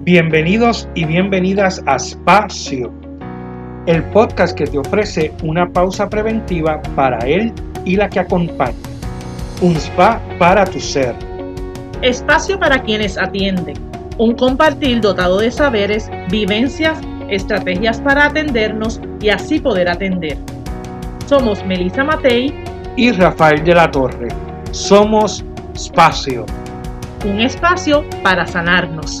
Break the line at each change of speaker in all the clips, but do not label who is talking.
Bienvenidos y bienvenidas a Espacio, el podcast que te ofrece una pausa preventiva para él y la que acompaña. Un spa para tu ser.
Espacio para quienes atienden. Un compartir dotado de saberes, vivencias, estrategias para atendernos y así poder atender. Somos Melissa Matei
y Rafael de la Torre. Somos Espacio.
Un espacio para sanarnos.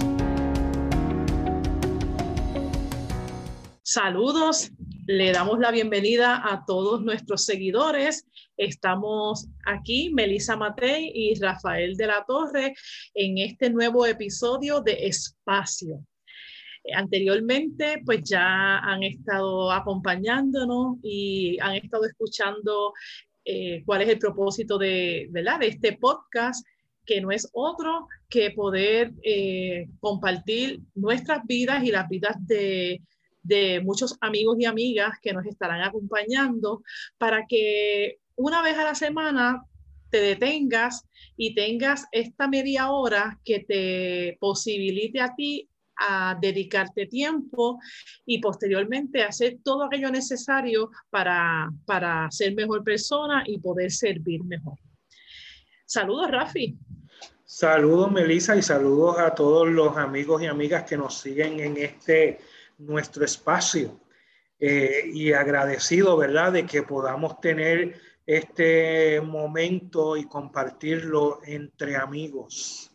Saludos, le damos la bienvenida a todos nuestros seguidores. Estamos aquí, Melissa Matei y Rafael de la Torre, en este nuevo episodio de Espacio. Anteriormente, pues ya han estado acompañándonos y han estado escuchando eh, cuál es el propósito de, de este podcast que no es otro que poder eh, compartir nuestras vidas y las vidas de de muchos amigos y amigas que nos estarán acompañando para que una vez a la semana te detengas y tengas esta media hora que te posibilite a ti a dedicarte tiempo y posteriormente hacer todo aquello necesario para, para ser mejor persona y poder servir mejor. Saludos, Rafi.
Saludos, Melissa, y saludos a todos los amigos y amigas que nos siguen en este nuestro espacio eh, y agradecido, ¿verdad?, de que podamos tener este momento y compartirlo entre amigos.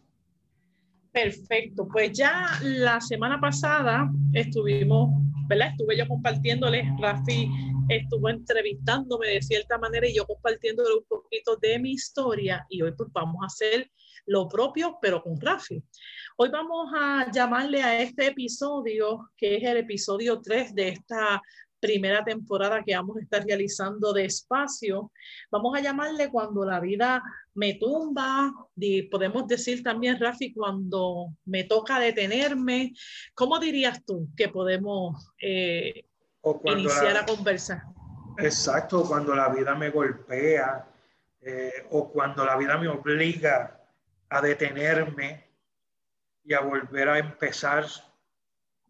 Perfecto, pues ya la semana pasada estuvimos, ¿verdad? Estuve yo compartiéndoles, Rafi estuvo entrevistándome de cierta manera y yo compartiéndole un poquito de mi historia y hoy pues vamos a hacer lo propio, pero con Rafi. Hoy vamos a llamarle a este episodio, que es el episodio 3 de esta primera temporada que vamos a estar realizando de espacio. Vamos a llamarle cuando la vida me tumba, y podemos decir también, Rafi, cuando me toca detenerme. ¿Cómo dirías tú que podemos eh, iniciar a conversar?
Exacto, cuando la vida me golpea eh, o cuando la vida me obliga a detenerme y a volver a empezar.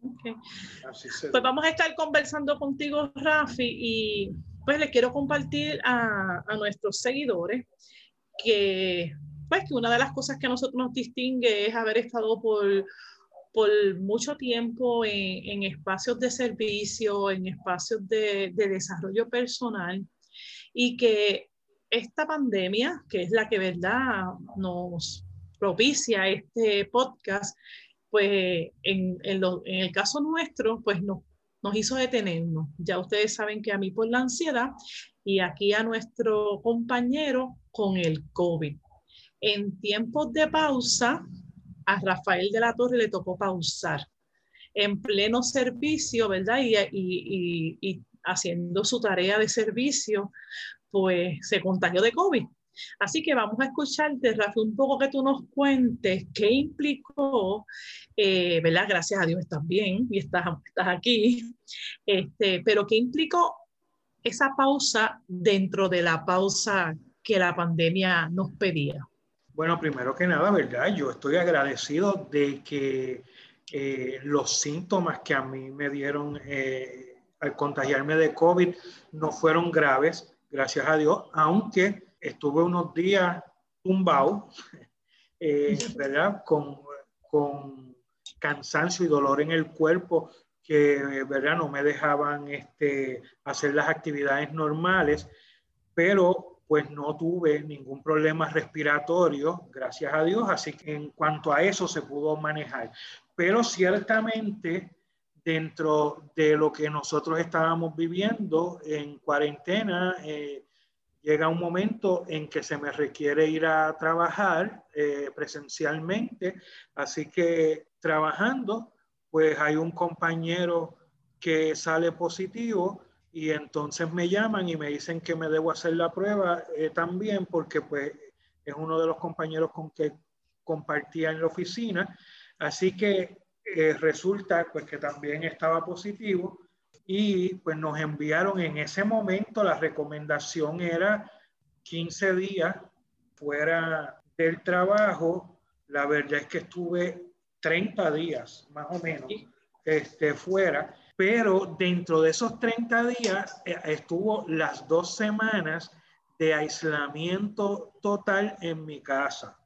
Pues vamos a estar conversando contigo, Rafi, y pues le quiero compartir a, a, nuestros seguidores que, pues, que una de las cosas que a nosotros nos distingue es haber estado por, por mucho tiempo en, en espacios de servicio, en espacios de, de desarrollo personal, y que esta pandemia, que es la que, ¿verdad?, nos propicia este podcast, pues en, en, en el caso nuestro, pues no, nos hizo detenernos. Ya ustedes saben que a mí por la ansiedad y aquí a nuestro compañero con el COVID. En tiempos de pausa, a Rafael de la Torre le tocó pausar en pleno servicio, ¿verdad? Y, y, y, haciendo su tarea de servicio, pues se contagió de COVID. Así que vamos a escucharte, Rafa, un poco que tú nos cuentes qué implicó, eh, ¿verdad? Gracias a Dios estás bien y estás, estás aquí, este, pero qué implicó esa pausa dentro de la pausa que la pandemia nos pedía.
Bueno, primero que nada, ¿verdad? Yo estoy agradecido de que eh, los síntomas que a mí me dieron eh, al contagiarme de COVID no fueron graves, gracias a Dios, aunque estuve unos días tumbado, eh, ¿verdad? Con, con, cansancio y dolor en el cuerpo que, ¿verdad? No me dejaban este, hacer las actividades normales, pero pues no tuve ningún problema respiratorio, gracias a Dios, así que en cuanto a eso se pudo manejar. Pero ciertamente dentro de lo que nosotros estábamos viviendo en cuarentena, eh, llega un momento en que se me requiere ir a trabajar eh, presencialmente, así que trabajando, pues hay un compañero que sale positivo y entonces me llaman y me dicen que me debo hacer la prueba eh, también porque pues es uno de los compañeros con que compartía en la oficina, así que eh, resulta pues que también estaba positivo y pues nos enviaron en ese momento, la recomendación era 15 días fuera del trabajo, La verdad es que estuve 30 días más o menos este, fuera, pero dentro de esos 30 días eh, estuvo las dos semanas de aislamiento total en mi casa,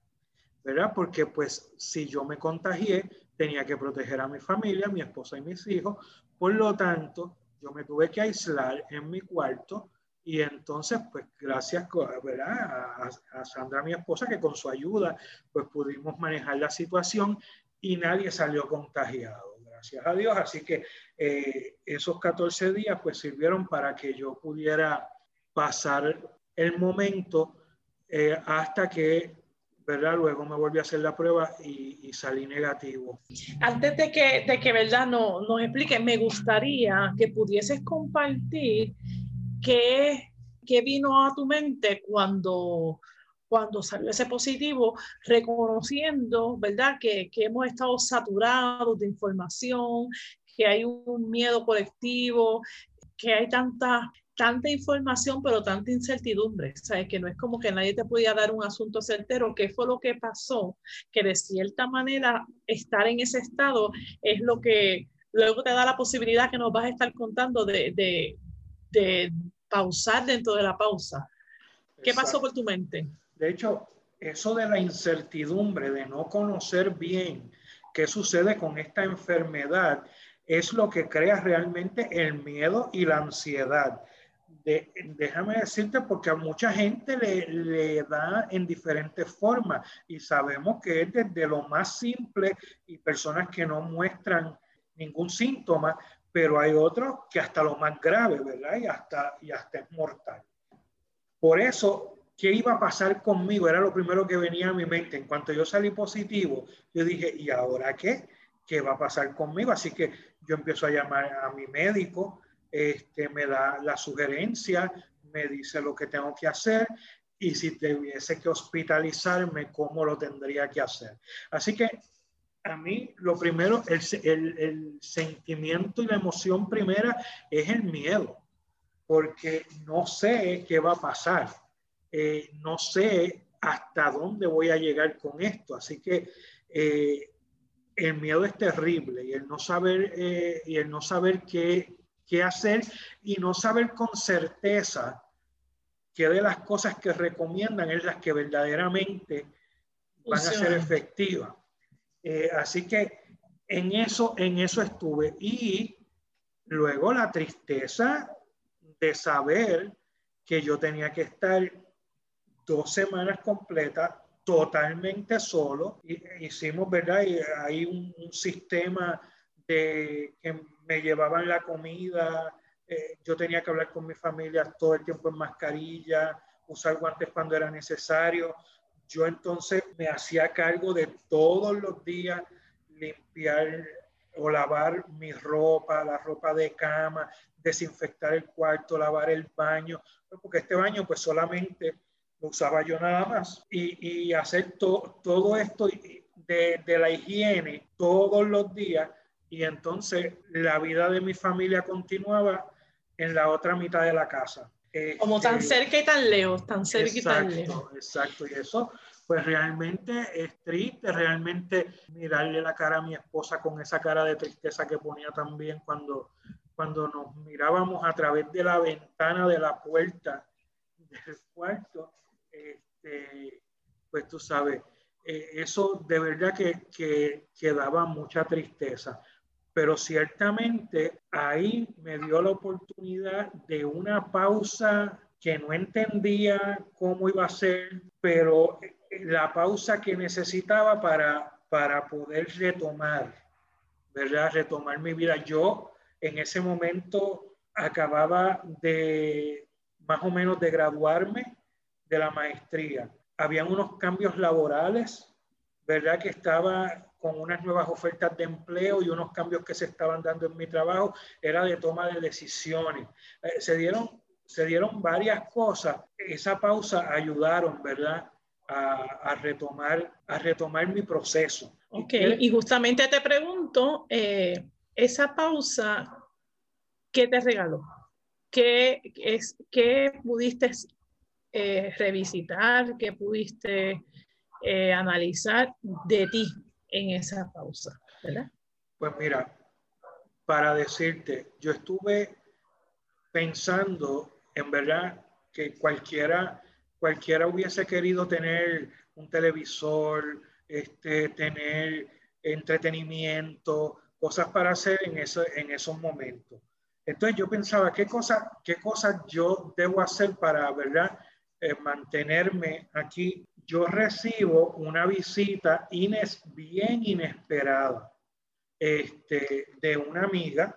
¿verdad? Porque pues si yo me contagié, tenía que proteger a mi familia, mi esposa y mis hijos, por lo tanto, yo me tuve que aislar en mi cuarto y entonces, pues gracias ¿verdad? A, Sandra, mi esposa, que con su ayuda, pues pudimos manejar la situación y nadie salió contagiado, gracias a Dios. Así que eh, esos 14 días, pues sirvieron para que yo pudiera pasar el momento eh, hasta que, ¿verdad? Luego me volví a hacer la prueba y, salí negativo.
Antes de que, de que ¿verdad? No, nos explique, me gustaría que pudieses compartir qué, qué vino a tu mente cuando cuando salió ese positivo, reconociendo, ¿verdad?, que, que, hemos estado saturados de información, que hay un miedo colectivo, que hay tanta tanta información, pero tanta incertidumbre, ¿sabes? Que no es como que nadie te podía dar un asunto certero. ¿Qué fue lo que pasó? Que de cierta manera estar en ese estado es lo que luego te da la posibilidad que nos vas a estar contando de, de, de pausar dentro de la pausa. ¿Qué pasó por tu mente?
De hecho, eso de la incertidumbre, de no conocer bien qué sucede con esta enfermedad, es lo que crea realmente el miedo y la ansiedad déjame decirte, porque a mucha gente le, le, da en diferentes formas y sabemos que es desde lo más simple y personas que no muestran ningún síntoma, pero hay otros que hasta lo más grave, ¿verdad? Y hasta, y hasta es mortal. Por eso, ¿qué iba a pasar conmigo? Era lo primero que venía a mi mente. En cuanto yo salí positivo, yo dije, ¿y ahora qué? ¿Qué va a pasar conmigo? Así que yo empiezo a llamar a mi médico, este, me da la sugerencia, me dice lo que tengo que hacer y si tuviese que hospitalizarme, cómo lo tendría que hacer. Así que a mí lo primero, el, el, el sentimiento y la emoción primera es el miedo, porque no sé qué va a pasar, eh, no sé hasta dónde voy a llegar con esto. Así que eh, el miedo es terrible y el no saber, eh, y el no saber qué, qué hacer y no saber con certeza qué de las cosas que recomiendan es las que verdaderamente van a ser efectivas. Eh, así que en eso, en eso estuve. Y luego la tristeza de saber que yo tenía que estar dos semanas completas totalmente solo. Hicimos, ¿verdad? Y hay un, un sistema de que me llevaban la comida, eh, yo tenía que hablar con mi familia todo el tiempo en mascarilla, usar guantes cuando era necesario. Yo entonces me hacía cargo de todos los días limpiar o lavar mi ropa, la ropa de cama, desinfectar el cuarto, lavar el baño, porque este baño pues solamente usaba yo nada más. Y, y hacer todo esto de, de la higiene todos los días y entonces la vida de mi familia continuaba en la otra mitad de la casa.
Como tan este, cerca y tan lejos, tan cerca y tan lejos.
Exacto, y eso pues realmente es triste, realmente mirarle la cara a mi esposa con esa cara de tristeza que ponía también cuando, cuando nos mirábamos a través de la ventana de la puerta del cuarto, este, pues tú sabes, eh, eso de verdad que, que, que daba mucha tristeza pero ciertamente ahí me dio la oportunidad de una pausa que no entendía cómo iba a ser, pero la pausa que necesitaba para, para poder retomar, ¿verdad? Retomar mi vida. Yo en ese momento acababa de más o menos de graduarme de la maestría. Habían unos cambios laborales, ¿verdad? Que estaba con unas nuevas ofertas de empleo y unos cambios que se estaban dando en mi trabajo, era de toma de decisiones. Eh, se, dieron, se dieron varias cosas. Esa pausa ayudaron, ¿verdad? A, retomar, a retomar mi proceso.
Ok, y justamente te pregunto, eh, esa pausa, ¿qué te regaló? ¿Qué, es, qué pudiste eh, revisitar? ¿Qué pudiste eh, analizar de ti en esa pausa, ¿verdad?
Pues mira, para decirte, yo estuve pensando en verdad que cualquiera, cualquiera hubiese querido tener un televisor, este, tener entretenimiento, cosas para hacer en, eso, en esos momentos. Entonces yo pensaba, ¿qué cosas qué cosas yo debo hacer para, ¿verdad? Eh, mantenerme aquí. Yo recibo una visita ines, bien inesperada este, de una amiga,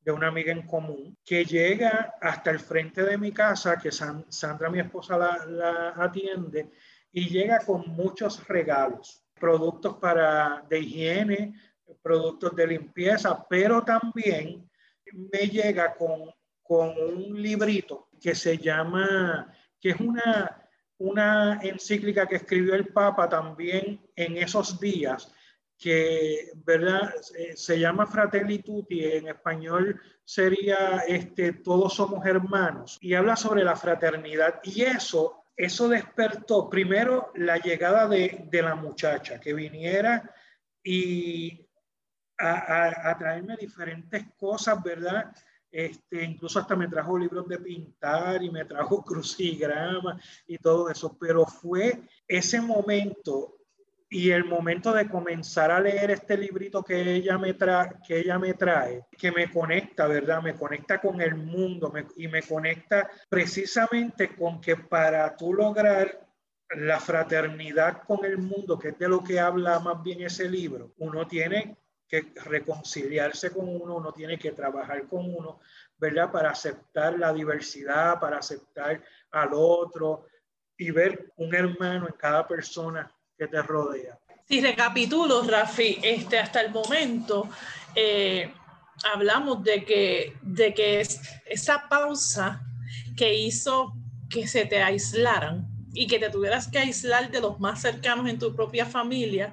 de una amiga en común, que llega hasta el frente de mi casa, que Sandra, mi esposa, la, la atiende, y llega con muchos regalos, productos para, de higiene, productos de limpieza, pero también me llega con, con un librito que se llama, que es una, una encíclica que escribió el Papa también en esos días, que ¿verdad? Se llama Fratelli Tutti, en español sería este, Todos somos hermanos, y habla sobre la fraternidad. Y eso, eso despertó primero la llegada de, de la muchacha, que viniera y a, traerme diferentes cosas, ¿verdad? Este, incluso hasta me trajo libros de pintar y me trajo crucigramas y todo eso, pero fue ese momento y el momento de comenzar a leer este librito que ella me, trae, que ella me trae, que me conecta, ¿verdad? Me conecta con el mundo y me conecta precisamente con que para tú lograr la fraternidad con el mundo, que es de lo que habla más bien ese libro, uno tiene que reconciliarse con uno, uno tiene que trabajar con uno, ¿verdad? Para aceptar la diversidad, para aceptar al otro y ver un hermano en cada persona que te rodea.
Si recapitulo, Rafi, este, hasta el momento eh, hablamos de que, de que es esa pausa que hizo que se te aislaran y que te tuvieras que aislar de los más cercanos en tu propia familia,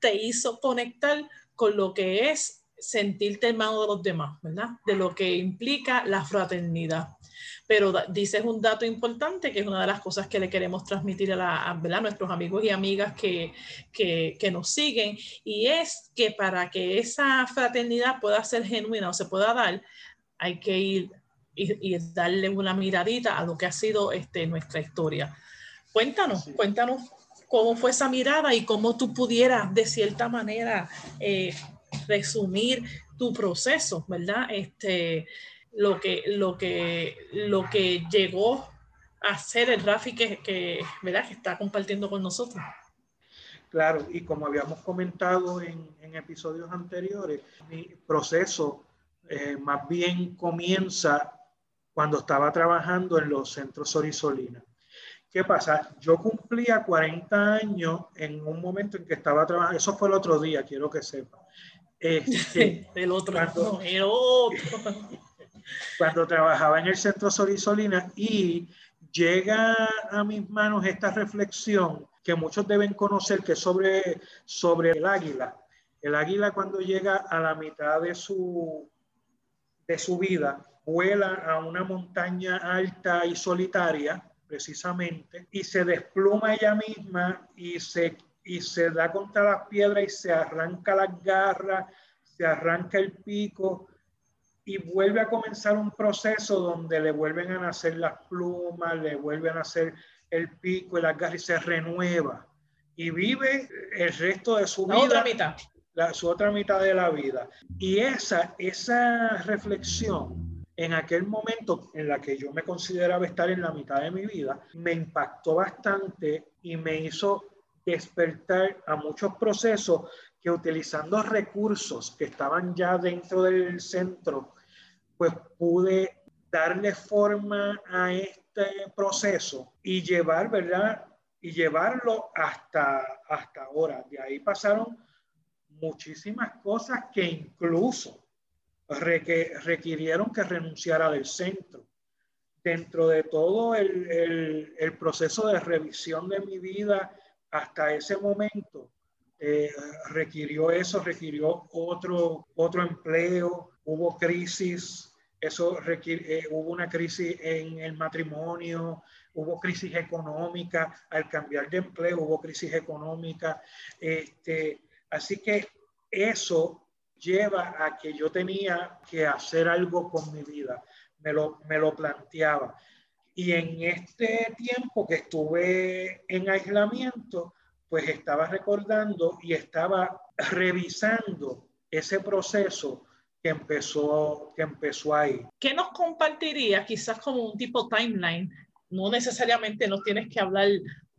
te hizo conectar con lo que es sentirte hermano de los demás, ¿verdad? De lo que implica la fraternidad. Pero dices un dato importante que es una de las cosas que le queremos transmitir a, la, a nuestros amigos y amigas que, que, que, nos siguen, y es que para que esa fraternidad pueda ser genuina o se pueda dar, hay que ir y, darle una miradita a lo que ha sido este, nuestra historia. Cuéntanos, cuéntanos cómo fue esa mirada y cómo tú pudieras de cierta manera eh, resumir tu proceso, ¿verdad? Este, lo, que, lo, que, lo que llegó a ser el Rafi que, ¿verdad? que está compartiendo con nosotros.
Claro, y como habíamos comentado en, episodios anteriores, mi proceso eh, más bien comienza cuando estaba trabajando en los centros Sorisolina. ¿Qué pasa? Yo cumplía 40 años en un momento en que estaba trabajando, eso fue el otro día, quiero que sepa.
Este, el otro, cuando,
cuando trabajaba en el Centro Sorisolina y llega a mis manos esta reflexión que muchos deben conocer, que es sobre, sobre el águila. El águila cuando llega a la mitad de su, de su vida, vuela a una montaña alta y solitaria precisamente, y se despluma ella misma y se, y se da contra las piedras y se arranca las garras, se arranca el pico y vuelve a comenzar un proceso donde le vuelven a nacer las plumas, le vuelven a nacer el pico y las garras y se renueva y vive el resto de su
la
vida.
Otra mitad.
La, su otra mitad de la vida. Y esa, esa reflexión en aquel momento en la que yo me consideraba estar en la mitad de mi vida, me impactó bastante y me hizo despertar a muchos procesos que utilizando recursos que estaban ya dentro del centro, pues pude darle forma a este proceso y llevar, ¿verdad? Y llevarlo hasta, hasta ahora. De ahí pasaron muchísimas cosas que incluso requirieron que renunciara del centro. Dentro de todo el, el, proceso de revisión de mi vida hasta ese momento, eh, requirió eso, requirió otro, otro empleo, hubo crisis, eso requirió, eh, hubo una crisis en el matrimonio, hubo crisis económica, al cambiar de empleo hubo crisis económica. Este, así que eso lleva a que yo tenía que hacer algo con mi vida, me lo, me lo planteaba. Y en este tiempo que estuve en aislamiento, pues estaba recordando y estaba revisando ese proceso que empezó, que empezó ahí.
¿Qué nos compartiría quizás como un tipo timeline? No necesariamente nos tienes que hablar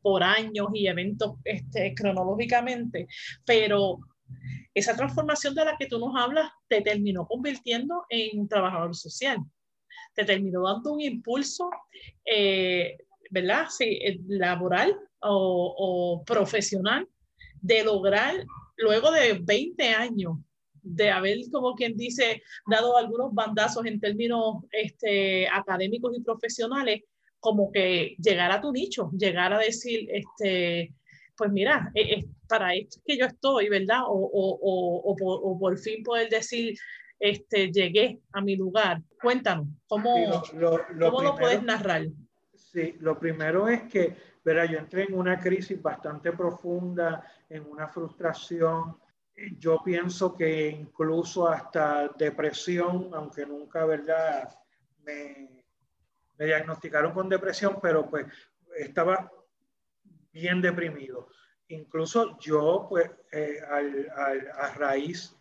por años y eventos este, cronológicamente, pero esa transformación de la que tú nos hablas te terminó convirtiendo en trabajador social, te terminó dando un impulso, eh, ¿verdad? Sí, eh, laboral o, o profesional de lograr, luego de 20 años de haber, como quien dice, dado algunos bandazos en términos este, académicos y profesionales, como que llegar a tu nicho, llegar a decir, este, pues mira, es, para esto que yo estoy, ¿verdad? O, o, o, o, por fin poder decir, este, llegué a mi lugar. Cuéntanos, ¿cómo lo, lo, ¿cómo lo puedes narrar?
Sí, lo primero es que, verá, yo entré en una crisis bastante profunda, en una frustración, yo pienso que incluso hasta depresión, aunque nunca, ¿verdad? Me, me diagnosticaron con depresión, pero pues estaba bien deprimido. Incluso yo, pues, eh, al, al, a raíz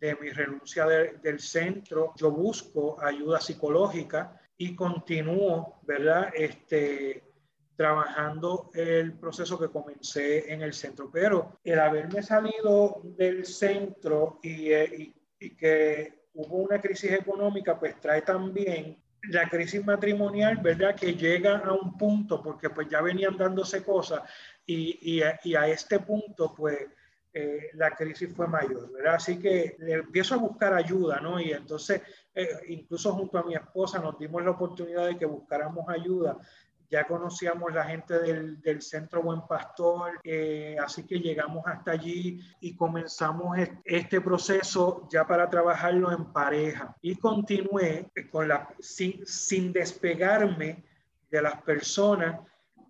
de mi renuncia de, del centro, yo busco ayuda psicológica y continúo, ¿verdad? Este, trabajando el proceso que comencé en el centro. Pero el haberme salido del centro y, eh, y, y que hubo una crisis económica, pues trae también la crisis matrimonial, ¿verdad? Que llega a un punto, porque pues ya venían dándose cosas y, y, a, este punto, pues eh, la crisis fue mayor, ¿verdad? Así que empiezo a buscar ayuda, ¿no? Y entonces, eh, incluso junto a mi esposa, nos dimos la oportunidad de que buscáramos ayuda ya conocíamos la gente del, del Centro Buen Pastor, eh, así que llegamos hasta allí y comenzamos este proceso ya para trabajarlo en pareja. Y continué con la, sin, sin despegarme de las personas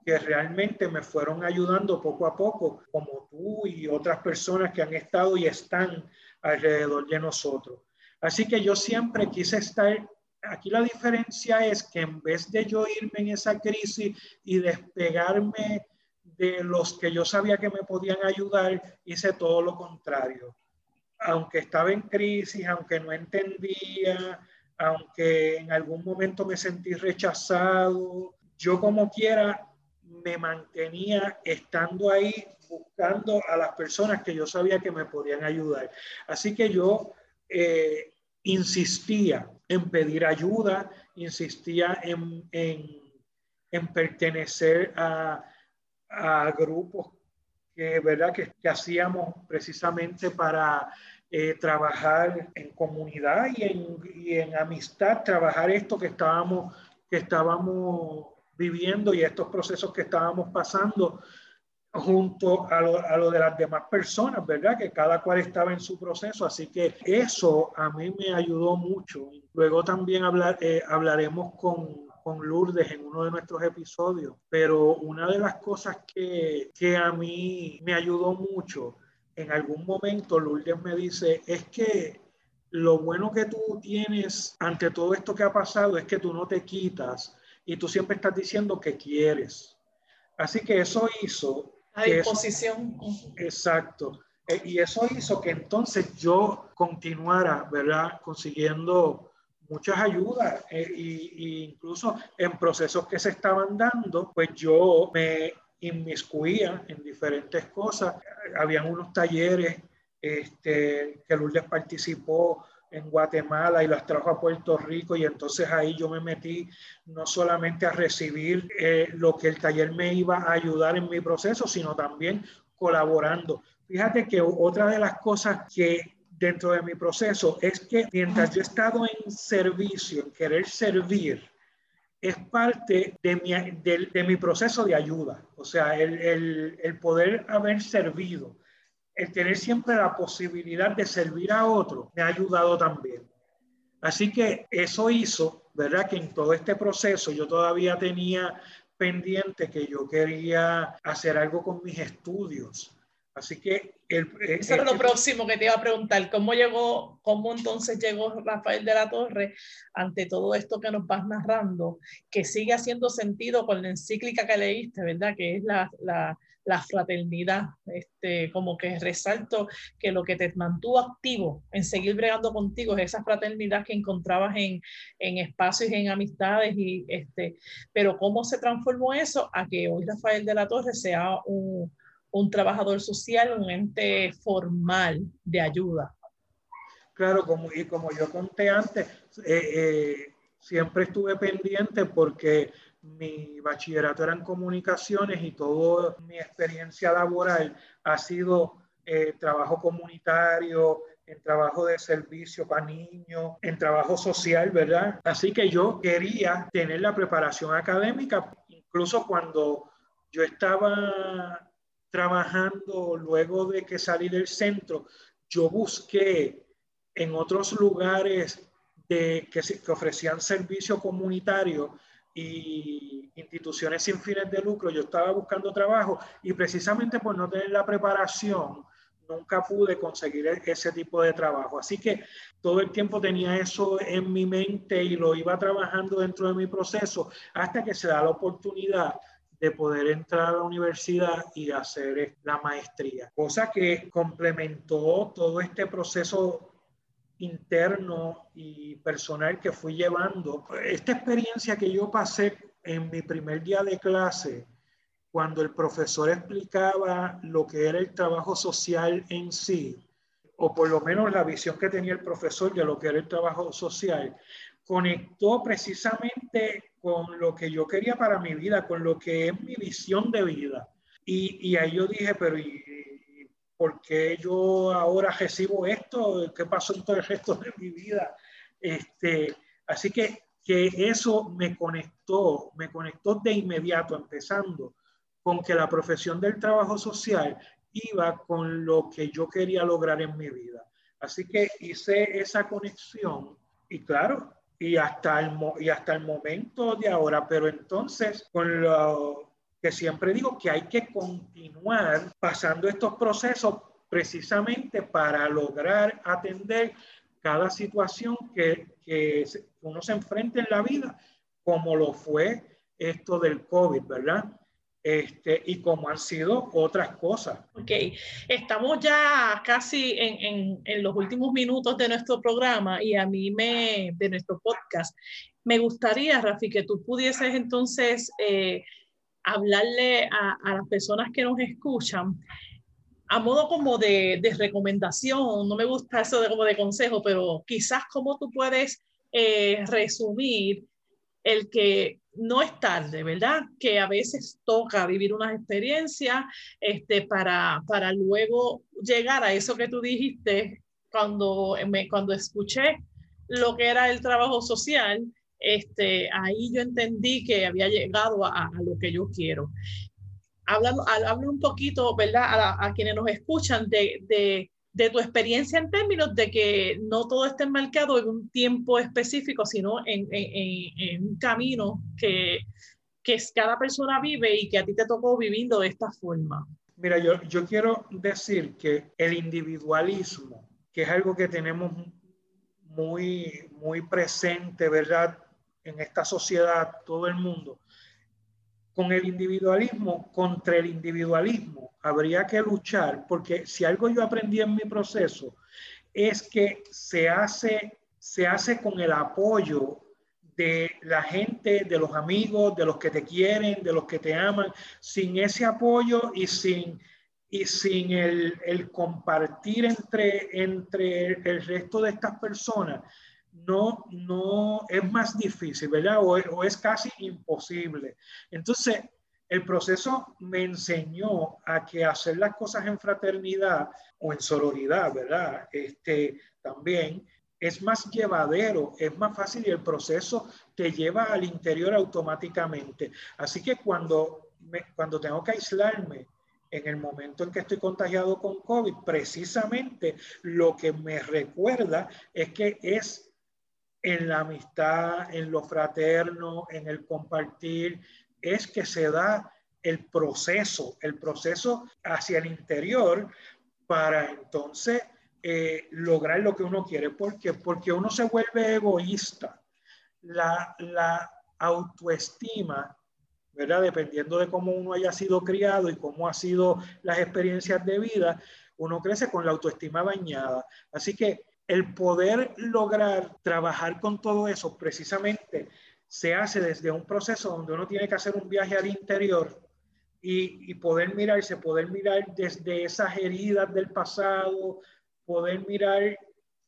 que realmente me fueron ayudando poco a poco, como tú y otras personas que han estado y están alrededor de nosotros. Así que yo siempre quise estar aquí la diferencia es que en vez de yo irme en esa crisis y despegarme de los que yo sabía que me podían ayudar, hice todo lo contrario. Aunque estaba en crisis, aunque no entendía, aunque en algún momento me sentí rechazado, yo como quiera me mantenía estando ahí buscando a las personas que yo sabía que me podían ayudar. Así que yo eh, insistía en pedir ayuda, insistía en, en, en pertenecer a, a, grupos que, ¿verdad? Que, hacíamos precisamente para eh, trabajar en comunidad y en, y en, amistad, trabajar esto que estábamos, que estábamos viviendo y estos procesos que estábamos pasando junto a lo, a lo, de las demás personas, ¿verdad? Que cada cual estaba en su proceso, así que eso a mí me ayudó mucho. Luego también eh, hablaremos con, con, Lourdes en uno de nuestros episodios, pero una de las cosas que, que a mí me ayudó mucho, en algún momento Lourdes me dice, es que lo bueno que tú tienes ante todo esto que ha pasado es que tú no te quitas y tú siempre estás diciendo que quieres. Así que eso hizo
a disposición.
exacto. E, y eso hizo que entonces yo continuara, ¿verdad? Consiguiendo muchas ayudas e, y, incluso en procesos que se estaban dando, pues yo me inmiscuía en diferentes cosas. Habían unos talleres este, que Lourdes participó en Guatemala y las trajo a Puerto Rico y entonces ahí yo me metí no solamente a recibir eh, lo que el taller me iba a ayudar en mi proceso, sino también colaborando. Fíjate que otra de las cosas que dentro de mi proceso es que mientras yo he estado en servicio, en querer servir, es parte de mi, de, mi proceso de ayuda. O sea, el, el poder haber servido el tener siempre la posibilidad de servir a otro me ha ayudado también. Así que eso hizo, ¿verdad? Que en todo este proceso yo todavía tenía pendiente que yo quería hacer algo con mis estudios. Así que el,
eh, Eso era lo próximo que te iba a preguntar. ¿Cómo llegó, cómo entonces llegó Rafael de la Torre ante todo esto que nos vas narrando, que sigue haciendo sentido con la encíclica que leíste, ¿verdad? Que es la, la, la fraternidad. Este, como que resalto que lo que te mantuvo activo en seguir bregando contigo es esa fraternidad que encontrabas en, en espacios en amistades. Y, este, pero ¿cómo se transformó eso a que hoy Rafael de la Torre sea un un trabajador social, un ente formal de ayuda.
Claro, como, y como yo conté antes, eh, eh, siempre estuve pendiente porque mi bachillerato era en comunicaciones y toda mi experiencia laboral ha sido eh, trabajo comunitario, en trabajo de servicio para niños, en trabajo social, ¿verdad? Así que yo quería tener la preparación académica, incluso cuando yo estaba trabajando luego de que salí del centro, yo busqué en otros lugares de, que, que ofrecían servicio comunitario instituciones sin fines de lucro, yo estaba buscando trabajo y precisamente por no tener la preparación, nunca pude conseguir e-, ese tipo de trabajo. Así que todo el tiempo tenía eso en mi mente y lo iba trabajando dentro de mi proceso hasta que se da la oportunidad de poder entrar a la universidad y hacer la maestría, cosa que complementó todo este proceso interno y personal que fui llevando. Esta experiencia que yo pasé en mi primer día de clase, cuando el profesor explicaba lo que era el trabajo social en sí, o por lo menos la visión que tenía el profesor de lo que era el trabajo social, conectó precisamente con lo que yo quería para mi vida, con lo que es mi visión de vida. Y, y ahí yo dije, pero ¿y, por qué yo ahora recibo esto? ¿Qué pasó en todo el resto de mi vida? Este, así que, que eso me conectó, me conectó de inmediato, empezando con que la profesión del trabajo social iba con lo que yo quería lograr en mi vida. Así que hice esa conexión y claro, y hasta el, y hasta el momento de ahora. Pero entonces, con lo que siempre digo, que hay que continuar pasando estos procesos precisamente para lograr atender cada situación que, que uno se enfrenta en la vida, como lo fue esto del COVID, ¿verdad? este, y como han sido otras cosas.
Ok, estamos ya casi en, en, en, los últimos minutos de nuestro programa y a mí me, de nuestro podcast, me gustaría, Rafi, que tú pudieses entonces eh, hablarle a, a, las personas que nos escuchan a modo como de, de, recomendación, no me gusta eso de como de consejo, pero quizás cómo tú puedes eh, resumir el que no es tarde, ¿verdad? Que a veces toca vivir unas experiencias este, para, para luego llegar a eso que tú dijiste cuando, me, cuando escuché lo que era el trabajo social, este, ahí yo entendí que había llegado a, a lo que yo quiero. Hablan, hablan un poquito, ¿verdad? A, a quienes nos escuchan de, de de tu experiencia en términos de que no todo esté marcado en un tiempo específico, sino en, en, en un camino que, que cada persona vive y que a ti te tocó viviendo de esta forma.
Mira, yo, yo quiero decir que el individualismo, que es algo que tenemos muy, muy presente, ¿verdad? En esta sociedad, todo el mundo, con el individualismo, contra el individualismo, habría que luchar, porque si algo yo aprendí en mi proceso es que se hace, se hace con el apoyo de la gente, de los amigos, de los que te quieren, de los que te aman. Sin ese apoyo y sin, y sin el, compartir entre, entre el resto de estas personas, no, no es más difícil, ¿verdad? O, es casi imposible. Entonces, el proceso me enseñó a que hacer las cosas en fraternidad o en sororidad, ¿verdad? Este, también es más llevadero, es más fácil y el proceso te lleva al interior automáticamente. Así que cuando, cuando tengo que aislarme en el momento en que estoy contagiado con COVID, precisamente lo que me recuerda es que es en la amistad, en lo fraterno, en el compartir es que se da el proceso, el proceso hacia el interior para entonces eh, lograr lo que uno quiere. ¿Por qué? Porque uno se vuelve egoísta. La, la autoestima, ¿verdad? Dependiendo de cómo uno haya sido criado y cómo ha sido las experiencias de vida, uno crece con la autoestima bañada. Así que el poder lograr trabajar con todo eso precisamente se hace desde un proceso donde uno tiene que hacer un viaje al interior y, y poder mirarse, poder mirar desde esas heridas del pasado, poder mirar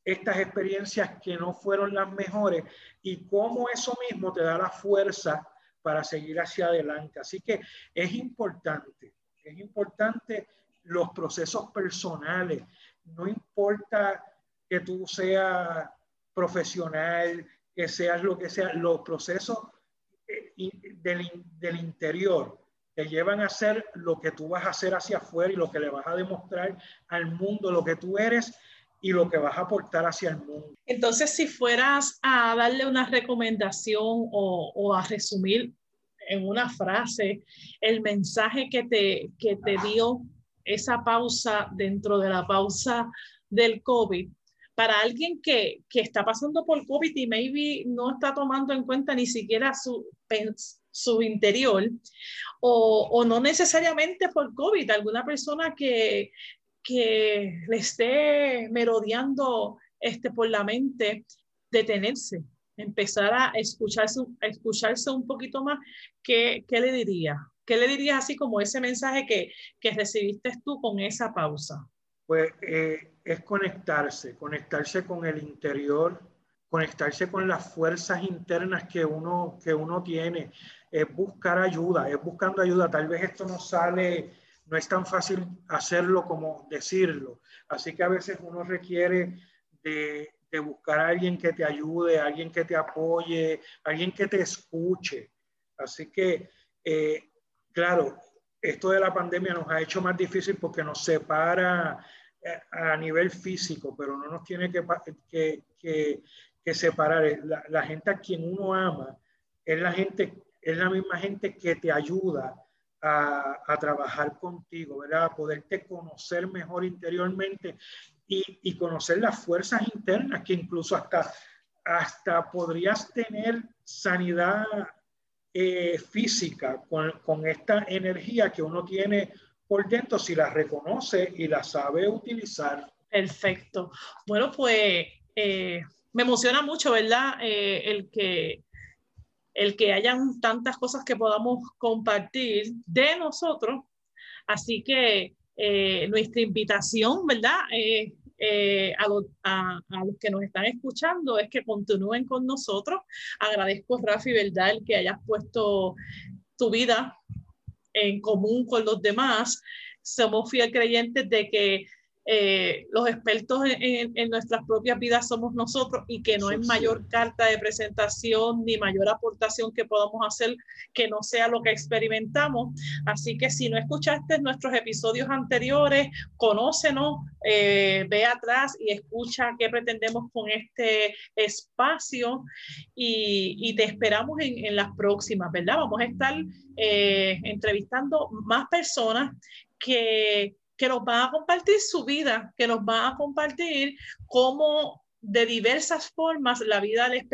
estas experiencias que no fueron las mejores y cómo eso mismo te da la fuerza para seguir hacia adelante. Así que es importante, es importante los procesos personales. No importa que tú seas profesional, que seas lo que sea, los procesos eh, del, del interior te llevan a hacer lo que tú vas a hacer hacia afuera y lo que le vas a demostrar al mundo, lo que tú eres y lo que vas a aportar hacia el mundo.
Entonces, si fueras a darle una recomendación o, o a resumir en una frase el mensaje que te, que te dio esa pausa dentro de la pausa del COVID, para alguien que, que, está pasando por COVID y maybe no está tomando en cuenta ni siquiera su, su interior, o, o no necesariamente por COVID, alguna persona que, que le esté merodeando este, por la mente, detenerse, empezar a escucharse, escucharse un poquito más, ¿qué, ¿qué, le diría? ¿Qué le dirías así como ese mensaje que, que recibiste tú con esa pausa?
Pues eh, es conectarse, conectarse con el interior, conectarse con las fuerzas internas que uno, que uno tiene, es buscar ayuda, es buscando ayuda. Tal vez esto no sale no es tan fácil hacerlo como decirlo. Así que a veces uno requiere de, buscar a alguien que te ayude, alguien que te apoye, alguien que te escuche. Así que, eh, claro, esto de la pandemia nos ha hecho más difícil porque nos separa a nivel físico, pero no nos tiene que, que, separar. La, gente a quien uno ama es la gente, es la misma gente que te ayuda a, trabajar contigo, ¿verdad? A poderte conocer mejor interiormente y, y, conocer las fuerzas internas que incluso hasta, hasta podrías tener sanidad eh, física con, con, esta energía que uno tiene por dentro si la reconoce y la sabe utilizar.
Perfecto. Bueno, pues eh, me emociona mucho, ¿verdad? Eh, el que el que hayan tantas cosas que podamos compartir de nosotros. Así que eh, nuestra invitación, ¿verdad? A, a, los que nos están escuchando es que continúen con nosotros. Agradezco, Rafi, ¿verdad? El que hayas puesto tu vida en común con los demás. Somos fiel creyentes de que eh, los expertos en, nuestras propias vidas somos nosotros y que no hay mayor carta de presentación ni mayor aportación que podamos hacer que no sea lo que experimentamos. Así que si no escuchaste nuestros episodios anteriores, conócenos, eh, ve atrás y escucha qué pretendemos con este espacio y, te esperamos en, las próximas, ¿verdad? Vamos a estar eh, entrevistando más personas que que nos van a compartir su vida, que nos van a compartir cómo de diversas formas la vida les,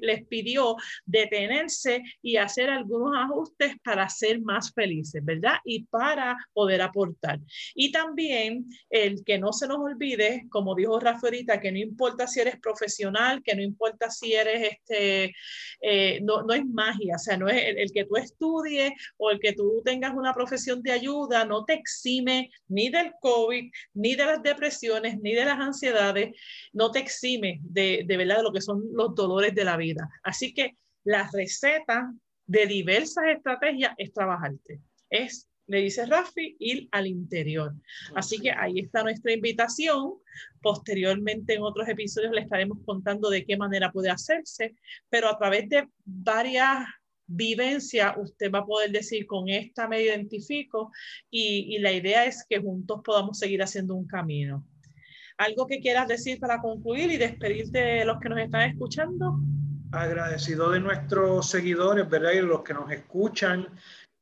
les, pidió detenerse y hacer algunos ajustes para ser más felices, ¿verdad? Y para poder aportar. Y también el que no se nos olvide, como dijo Rafaelita, que no importa si eres profesional, que no importa si eres, este, eh, no, no, es magia, o sea, no es el, que tú estudies o el que tú tengas una profesión de ayuda, no te exime ni del COVID, ni de las depresiones, ni de las ansiedades, no te de, de, verdad de lo que son los dolores de la vida. Así que la receta de diversas estrategias es trabajarte. Es, le dice Rafi, ir al interior. Así que ahí está nuestra invitación. Posteriormente en otros episodios le estaremos contando de qué manera puede hacerse, pero a través de varias vivencias usted va a poder decir con esta me identifico y, y la idea es que juntos podamos seguir haciendo un camino. ¿Algo que quieras decir para concluir y despedirte de los que nos están escuchando?
Agradecido de nuestros seguidores, ¿verdad? Y los que nos escuchan,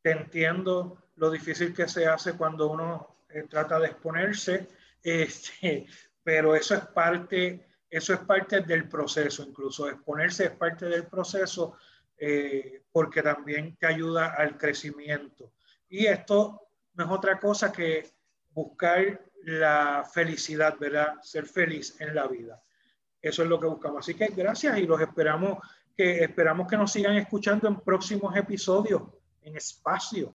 te entiendo lo difícil que se hace cuando uno eh, trata de exponerse, este, pero eso es parte, eso es parte del proceso, incluso exponerse es parte del proceso eh, porque también te ayuda al crecimiento. Y esto no es otra cosa que buscar la felicidad, ¿verdad? Ser feliz en la vida. Eso es lo que buscamos. Así que gracias y los esperamos que esperamos que nos sigan escuchando en próximos episodios en espacio.